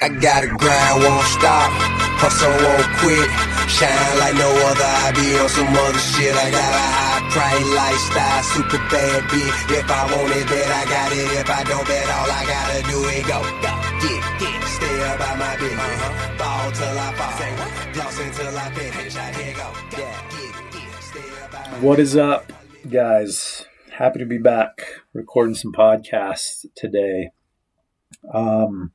I gotta grind, won't stop. Hustle, won't quit. Shine like no other. I be on some other shit. I got a high price lifestyle, super bad bitch. If I want it, bet I got it. If I don't bet, all I gotta do is go. go. Get, get, stay about my business. Uh-huh. Ball till I fall. Floss until I finish. I here go. Yeah, get, get, stay about What is up, guys? Happy to be back recording some podcasts today. Um,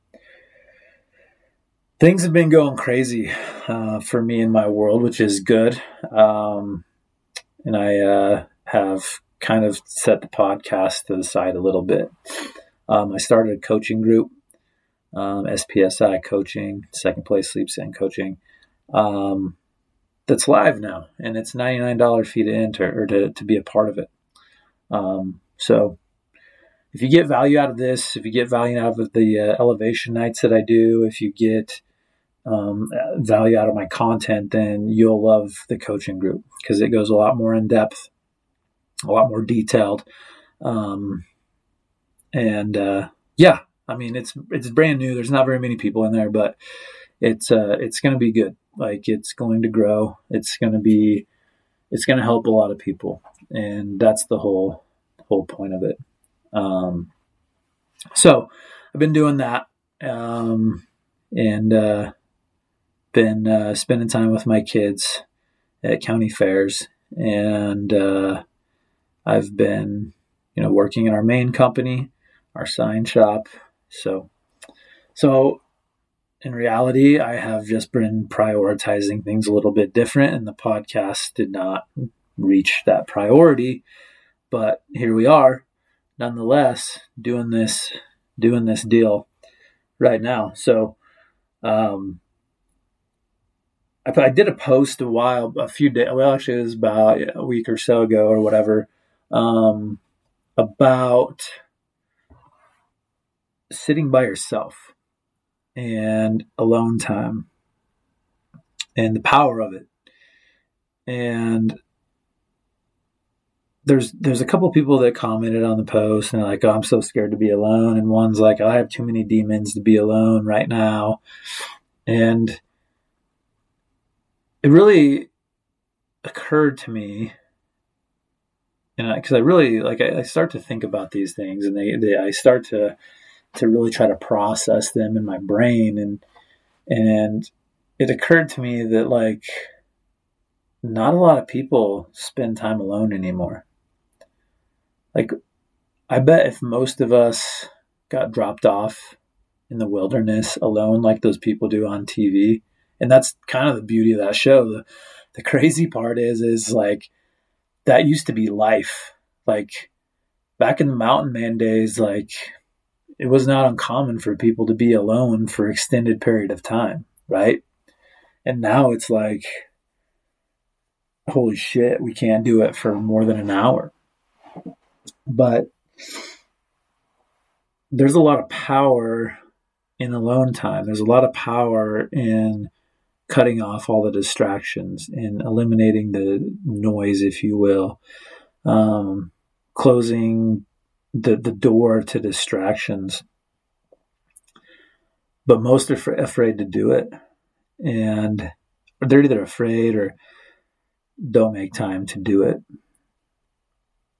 things have been going crazy uh, for me in my world, which is good. Um, and I uh, have kind of set the podcast to the side a little bit. Um, I started a coaching group, um, SPSI coaching, second place sleep stand coaching. Um, that's live now, and it's ninety nine dollar fee to enter or to, to be a part of it. Um, so if you get value out of this, if you get value out of the uh, elevation nights that I do, if you get um, value out of my content, then you'll love the coaching group because it goes a lot more in depth, a lot more detailed, um, and uh, yeah, I mean it's it's brand new. There's not very many people in there, but it's uh, it's going to be good. Like it's going to grow. It's going to be it's going to help a lot of people, and that's the whole whole point of it. Um, so I've been doing that, um, and uh, been uh, spending time with my kids at county fairs, and uh, I've been, you know, working in our main company, our sign shop. So, so in reality, I have just been prioritizing things a little bit different, and the podcast did not reach that priority. But here we are, nonetheless, doing this doing this deal right now. So, um, I, did a post a while, a few days. Well, actually, it was about a week or so ago, or whatever, um, about sitting by yourself and alone time and the power of it. And there's there's a couple people that commented on the post and like, oh, I'm so scared to be alone. And one's like, I have too many demons to be alone right now. And it really occurred to me, and because I, I, really like, I, I, start to think about these things, and they, they I start to to really try to process them in my brain and and it occurred to me that like not a lot of people spend time alone anymore. Like i bet if most of us got dropped off in the wilderness alone like those people do on tv and that's kind of the beauty of that show the, the crazy part is is like that used to be life like back in the mountain man days like it was not uncommon for people to be alone for extended period of time, right? And now it's like, holy shit, we can't do it for more than an hour. But there's a lot of power in alone time. There's a lot of power in cutting off all the distractions and eliminating the noise, if you will, um, closing the the door to distractions. But most are afraid to do it, and they're either afraid or don't make time to do it.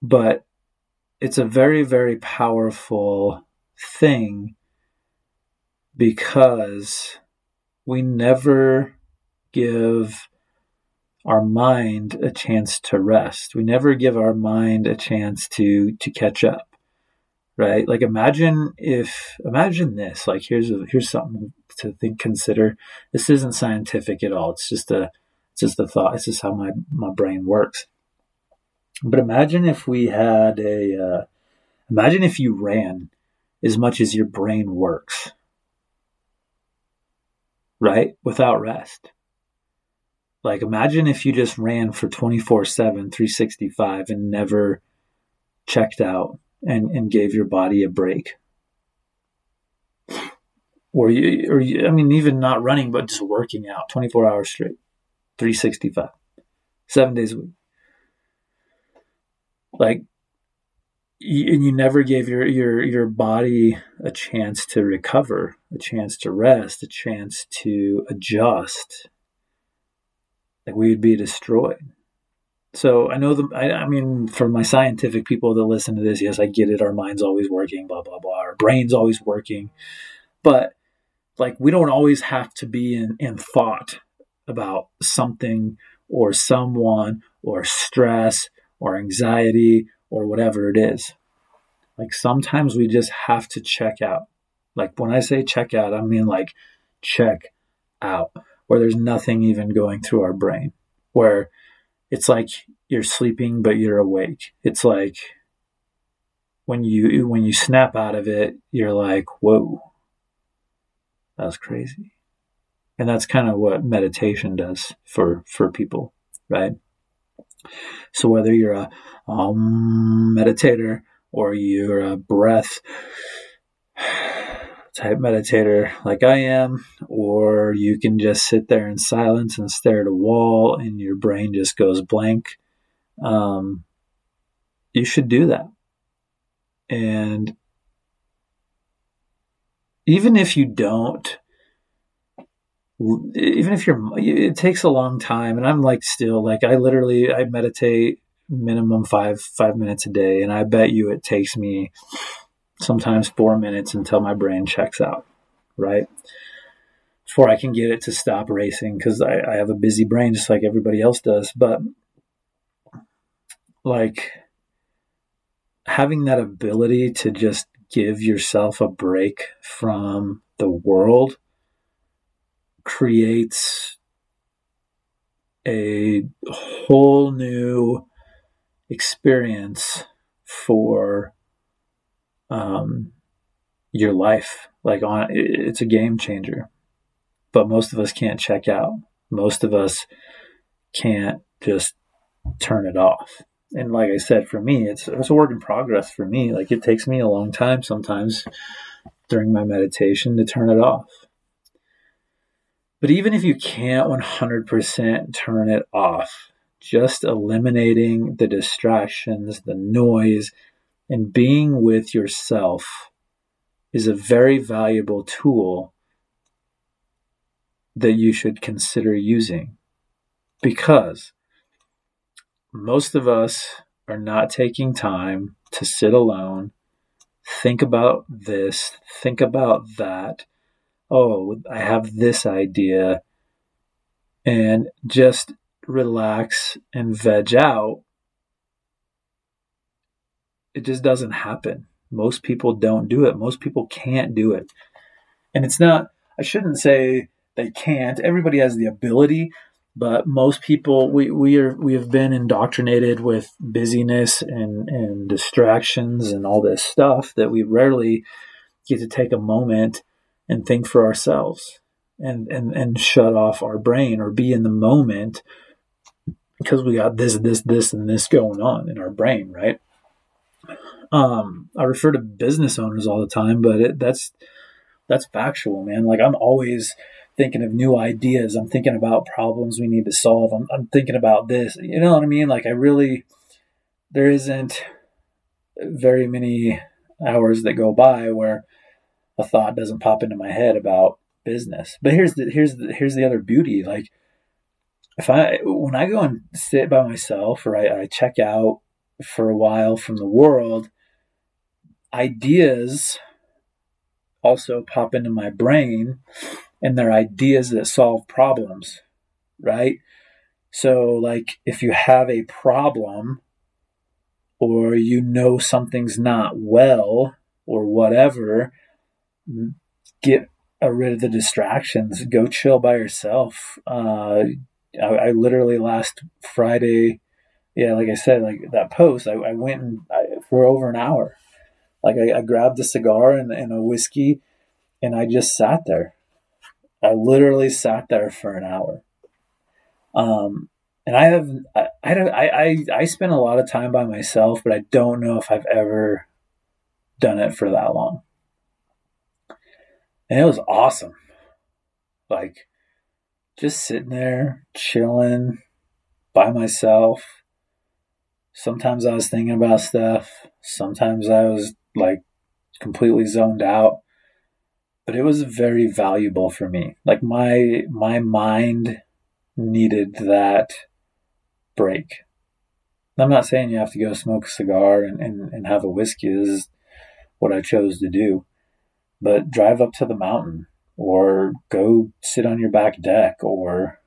But it's a very very powerful thing because we never give our mind a chance to rest. We never give our mind a chance to to catch up right? Like imagine if imagine this. Like here's a, here's something to think consider. This isn't scientific at all. It's just a it's just a thought. It's just how my my brain works. But imagine if we had a uh, imagine if you ran as much as your brain works, right? Without rest. Like imagine if you just ran for 24/7, 365 and never checked out and, and gave your body a break. Or you, or you, I mean, even not running, but just working out 24 hours straight, 365, seven days a week. Like, and you never gave your your your body a chance to recover, a chance to rest, a chance to adjust. Like we would be destroyed. So I know the. I, I, mean, for my scientific people that listen to this, yes, I get it. Our mind's always working, blah blah blah. Our brain's always working, but like we don't always have to be in in thought about something or someone or stress or anxiety or whatever it is. Like sometimes we just have to check out. Like when I say check out, I mean like check out, where there's nothing even going through our brain, where it's like you're sleeping but you're awake. It's like when you when you snap out of it, you're like, whoa, that's crazy. And that's kind of what meditation does for for people, right? So whether you're a um, meditator or you're a breath type meditator like I am, or you can just sit there in silence and stare at a wall and your brain just goes blank. Um, you should do that. And even if you don't, even if you're, it takes a long time. And I'm like, still, like, I literally, I meditate minimum five, five minutes a day. And I bet you it takes me sometimes four minutes until my brain checks out, right? Before I can get it to stop racing because I, I have a busy brain just like everybody else does. But like, having that ability to just give yourself a break from the world creates a whole new experience for um, your life. Like on, it's a game changer. But most of us can't check out. Most of us can't just turn it off and like I said, for me, it's it's a work in progress for me. Like it takes me a long time sometimes during my meditation to turn it off. But even if you can't 100% turn it off, just eliminating the distractions, the noise, and being with yourself is a very valuable tool that you should consider using because most of us are not taking time to sit alone, think about this, think about that. Oh, I have this idea, and just relax and veg out. It just doesn't happen. Most people don't do it. Most people can't do it. And it's not, I shouldn't say they can't. Everybody has the ability, but most people we, we are we have been indoctrinated with busyness and, and distractions and all this stuff that we rarely get to take a moment and think for ourselves and, and, and shut off our brain or be in the moment because we got this, this, this, and this going on in our brain, right? Um, I refer to business owners all the time, but it, that's that's factual, man. Like I'm always thinking of new ideas. I'm thinking about problems we need to solve. I'm, I'm thinking about this. You know what I mean? Like I really, there isn't very many hours that go by where a thought doesn't pop into my head about business. But here's the here's the here's the other beauty. Like if I when I go and sit by myself or I, I check out for a while from the world, ideas also pop into my brain and they're ideas that solve problems, right? So, like, if you have a problem or you know something's not well or whatever, get rid of the distractions. Go chill by yourself. Uh, I, I, literally last Friday, yeah, like I said, like that post, I, I went and I, for over an hour. Like I, I grabbed a cigar and, and a whiskey, and I just sat there I literally sat there for an hour. Um, and I have I, I, I, I spend a lot of time by myself, but I don't know if I've ever done it for that long. And it was awesome. Like just sitting there, chilling by myself, Sometimes I was thinking about stuff. Sometimes I was like completely zoned out. But it was very valuable for me. Like my my mind needed that break. I'm not saying you have to go smoke a cigar and, and, and have a whiskey. This is what I chose to do. But drive up to the mountain or go sit on your back deck or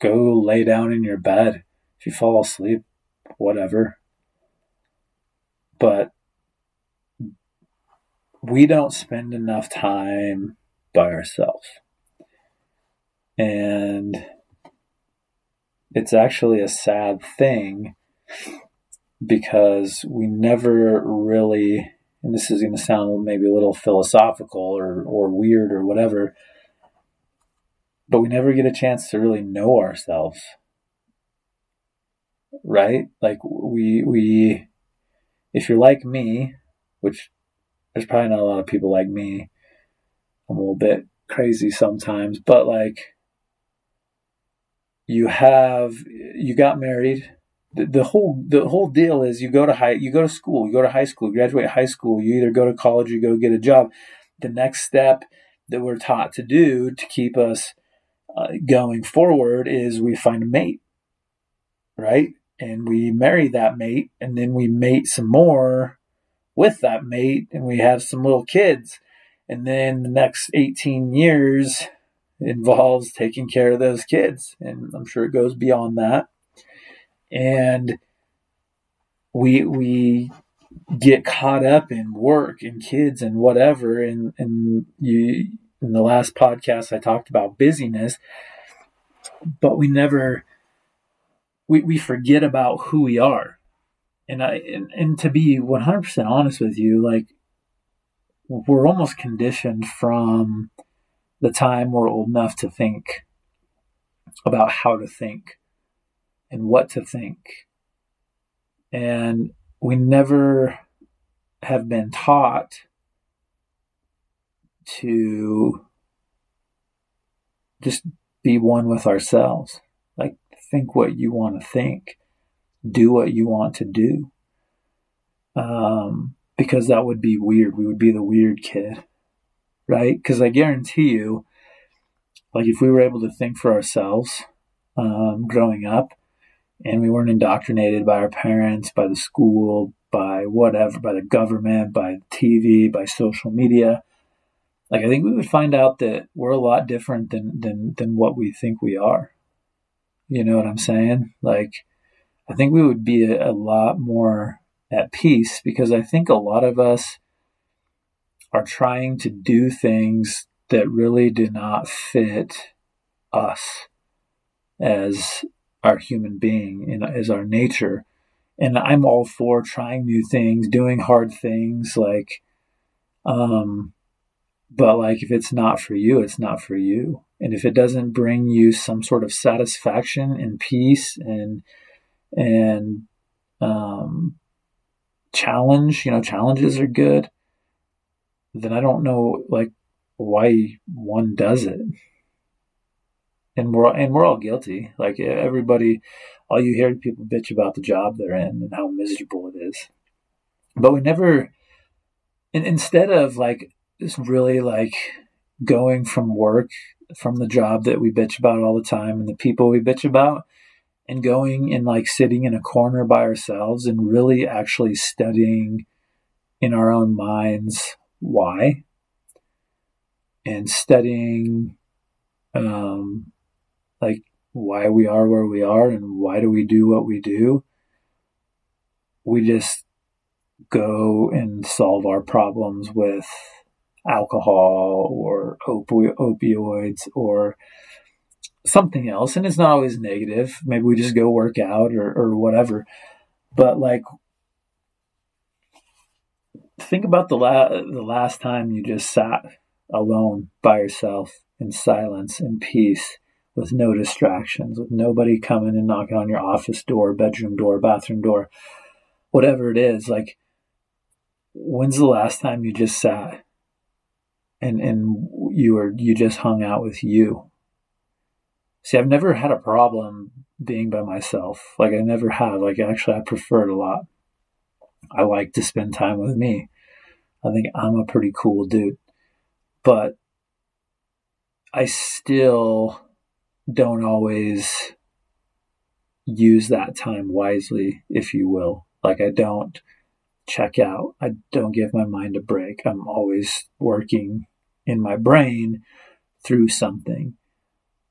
go lay down in your bed. If you fall asleep, whatever. But we don't spend enough time by ourselves. And it's actually a sad thing because we never really, and this is going to sound maybe a little philosophical or, or weird or whatever, but we never get a chance to really know ourselves. Right? Like we, we, if you're like me, which there's probably not a lot of people like me, I'm a little bit crazy sometimes, but like you have, you got married, the, the whole the whole deal is you go to high you go to school you go to high school you graduate high school you either go to college or you go get a job. The next step that we're taught to do to keep us uh, going forward is we find a mate right and we marry that mate and then we mate some more with that mate and we have some little kids. And then the next 18 years involves taking care of those kids and i'm sure it goes beyond that. And we we get caught up in work and kids and whatever. And and you in the last podcast I talked about busyness but we never we, we forget about who we are and I and, and to be 100% honest with you like we're almost conditioned from the time we're old enough to think about how to think and what to think. And we never have been taught to just be one with ourselves. Think what you want to think, do what you want to do. Um, because that would be weird. We would be the weird kid, right? Because I guarantee you, like, if we were able to think for ourselves um, growing up, and we weren't indoctrinated by our parents, by the school, by whatever, by the government, by TV, by social media. Like I think we would find out that we're a lot different than than than what we think we are. You know what I'm saying? Like I think we would be a, a lot more at peace because I think a lot of us are trying to do things that really do not fit us as our human being and as our nature. And I'm all for trying new things, doing hard things, like, um, but like if it's not for you, it's not for you. And if it doesn't bring you some sort of satisfaction and peace and and um, challenge, you know, challenges are good. Then I don't know like why one does it and we're and we're all guilty. Like everybody, all you hear people bitch about the job they're in and how miserable it is. But we never, and instead of like just really like going from work from the job that we bitch about all the time and the people we bitch about and going and like sitting in a corner by ourselves and really actually studying in our own minds why and studying um, like why we are where we are and why do we do what we do, we just go and solve our problems with alcohol or opi- opioids or something else. And it's not always negative. Maybe we just go work out or, or whatever. But like, think about the, la- the last time you just sat alone by yourself in silence and peace with no distractions, with nobody coming and knocking on your office door, bedroom door, bathroom door, whatever it is. Like, when's the last time you just sat and and you were you just hung out with you? See, I've never had a problem being by myself. Like I never have. Like actually, I prefer it a lot. I like to spend time with me. I think I'm a pretty cool dude, but I still don't always use that time wisely, if you will. Like I don't check out. I don't give my mind a break. I'm always working in my brain through something.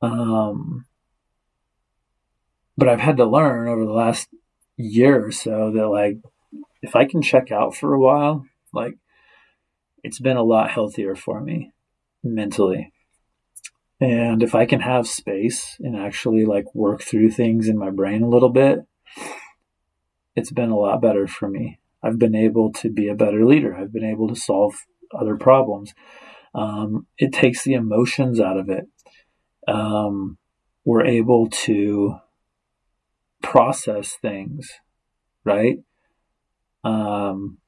Um, but I've had to learn over the last year or so that like if I can check out for a while, like it's been a lot healthier for me mentally. And if I can have space and actually like work through things in my brain a little bit, it's been a lot better for me. I've been able to be a better leader. I've been able to solve other problems. Um, it takes the emotions out of it. Um, we're able to process things, right? Um,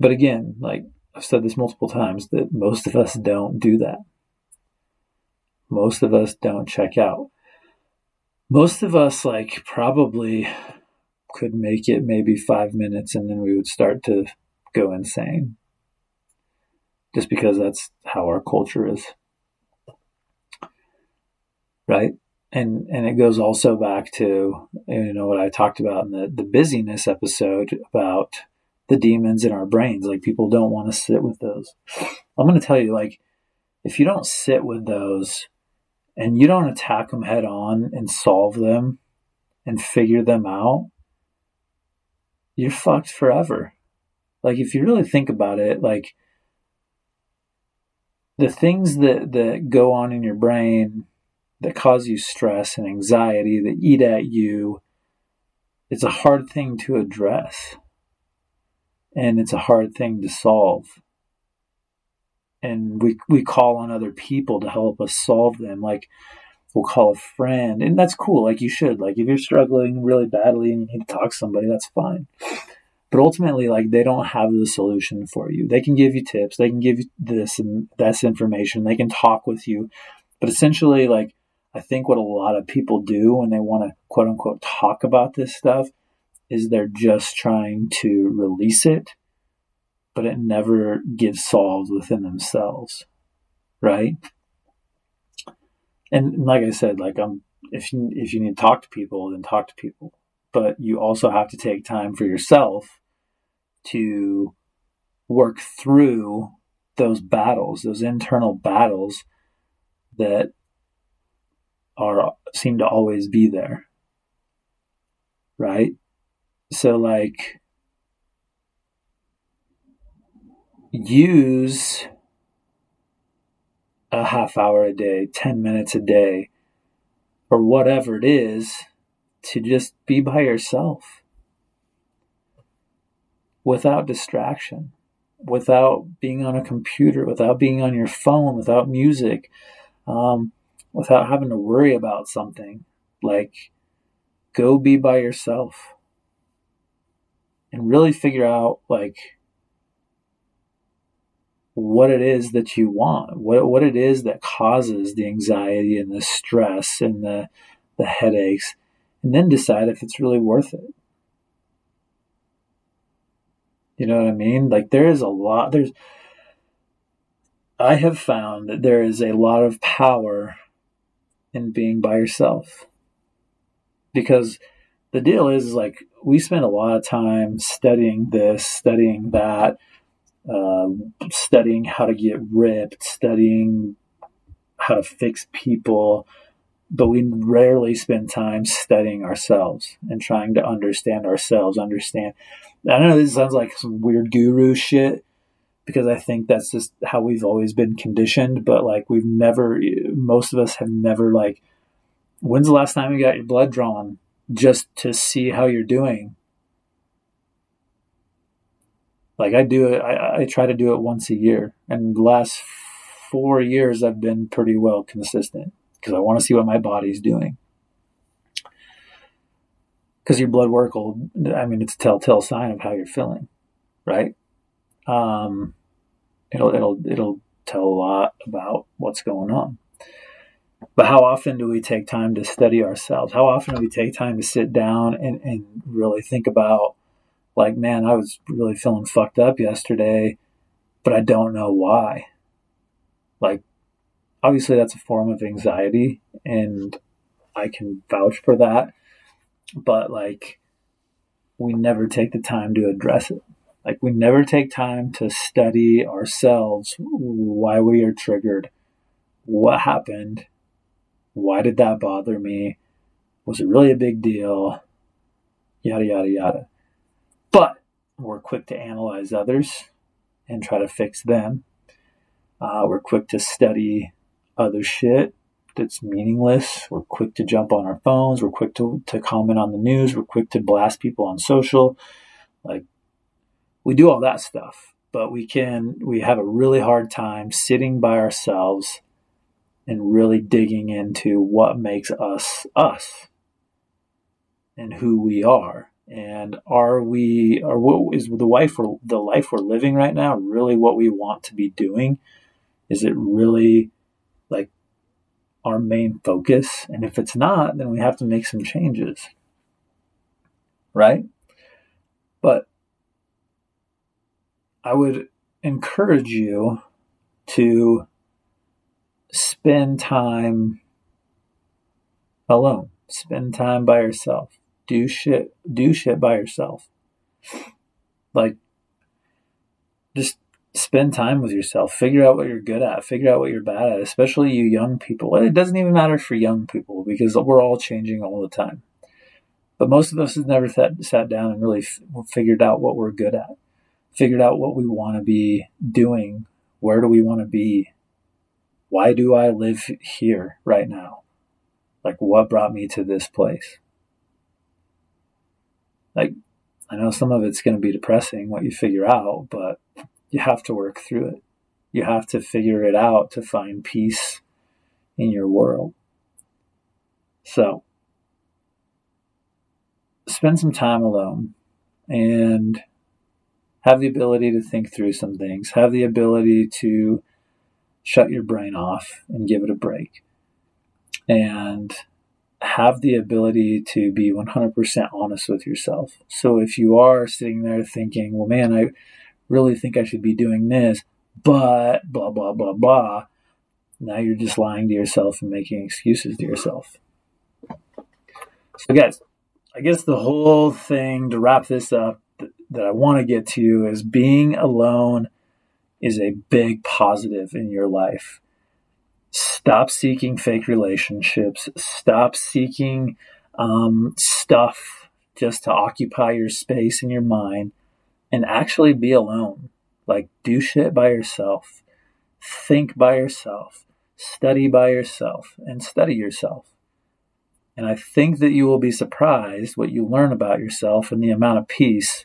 but again, like I've said this multiple times, that most of us don't do that. Most of us don't check out. Most of us, like, probably could make it maybe five minutes and then we would start to go insane. Just because that's how our culture is. Right? And and it goes also back to you know what I talked about in the, the busyness episode about the demons in our brains. Like people don't want to sit with those. I'm gonna tell you, like, if you don't sit with those and you don't attack them head on and solve them and figure them out, you're fucked forever. Like if you really think about it, like the things that that go on in your brain that cause you stress and anxiety that eat at you, it's a hard thing to address. And it's a hard thing to solve. And we we call on other people to help us solve them. Like we'll call a friend and that's cool like you should like if you're struggling really badly and you need to talk to somebody that's fine but ultimately like they don't have the solution for you. They can give you tips. They can give you this and that's information. They can talk with you. But essentially like i think what a lot of people do when they want to quote unquote talk about this stuff is they're just trying to release it but it never gets solved within themselves right? And like I said, like I'm um, if you if you need to talk to people, then talk to people. But you also have to take time for yourself to work through those battles, those internal battles that are seem to always be there. Right? So like use a half hour a day, 10 minutes a day, or whatever it is, to just be by yourself without distraction, without being on a computer, without being on your phone, without music, um, without having to worry about something. Like, go be by yourself and really figure out, like, what it is that you want, what what it is that causes the anxiety and the stress and the the headaches, and then decide if it's really worth it. You know what I mean? Like there is a lot there's I have found that there is a lot of power in being by yourself. Because the deal is like we spend a lot of time studying this, studying that, uh, studying how to get ripped, studying how to fix people, but we rarely spend time studying ourselves and trying to understand ourselves, understand. I know this sounds like some weird guru shit because I think that's just how we've always been conditioned, but like we've never, most of us have never like, when's the last time you got your blood drawn just to see how you're doing? Like I do it, I, I try to do it once a year. And the last four years, I've been pretty well consistent because I want to see what my body's doing. Because your blood work will, I mean, it's a telltale sign of how you're feeling, right? Um, it'll it'll it'll tell a lot about what's going on. But how often do we take time to study ourselves? How often do we take time to sit down and, and really think about, like, man, I was really feeling fucked up yesterday, but I don't know why? Like, obviously, that's a form of anxiety, and I can vouch for that. But, like, we never take the time to address it. Like, we never take time to study ourselves why we are triggered, what happened, why did that bother me? Was it really a big deal? Yada, yada, yada. But we're quick to analyze others and try to fix them. Uh, we're quick to study other shit that's meaningless. We're quick to jump on our phones. We're quick to, to comment on the news. We're quick to blast people on social. Like, we do all that stuff, but we can, we have a really hard time sitting by ourselves and really digging into what makes us us and who we are and are we or what is the life we're, the life we're living right now really what we want to be doing is it really like our main focus and if it's not then we have to make some changes right but i would encourage you to spend time alone. Spend time by yourself. Do shit. Do shit by yourself. Like, just spend time with yourself. Figure out what you're good at. Figure out what you're bad at, especially you young people. It doesn't even matter for young people because we're all changing all the time. But most of us have never sat, sat down and really f- figured out what we're good at, figured out what we want to be doing. Where do we want to be? why do I live here right now? Like, what brought me to this place? Like, I know some of it's going to be depressing what you figure out, but you have to work through it. You have to figure it out to find peace in your world. So, spend some time alone and have the ability to think through some things, have the ability to shut your brain off and give it a break. And have the ability to be 100% honest with yourself. So if you are sitting there thinking, well, man, I really think I should be doing this, but blah, blah, blah, blah, now you're just lying to yourself and making excuses to yourself. So, guys, I guess the whole thing to wrap this up that I want to get to is being alone is a big positive in your life. Stop seeking fake relationships. Stop seeking um, stuff just to occupy your space in your mind and actually be alone. Like, do shit by yourself, think by yourself, study by yourself, and study yourself. And I think that you will be surprised what you learn about yourself and the amount of peace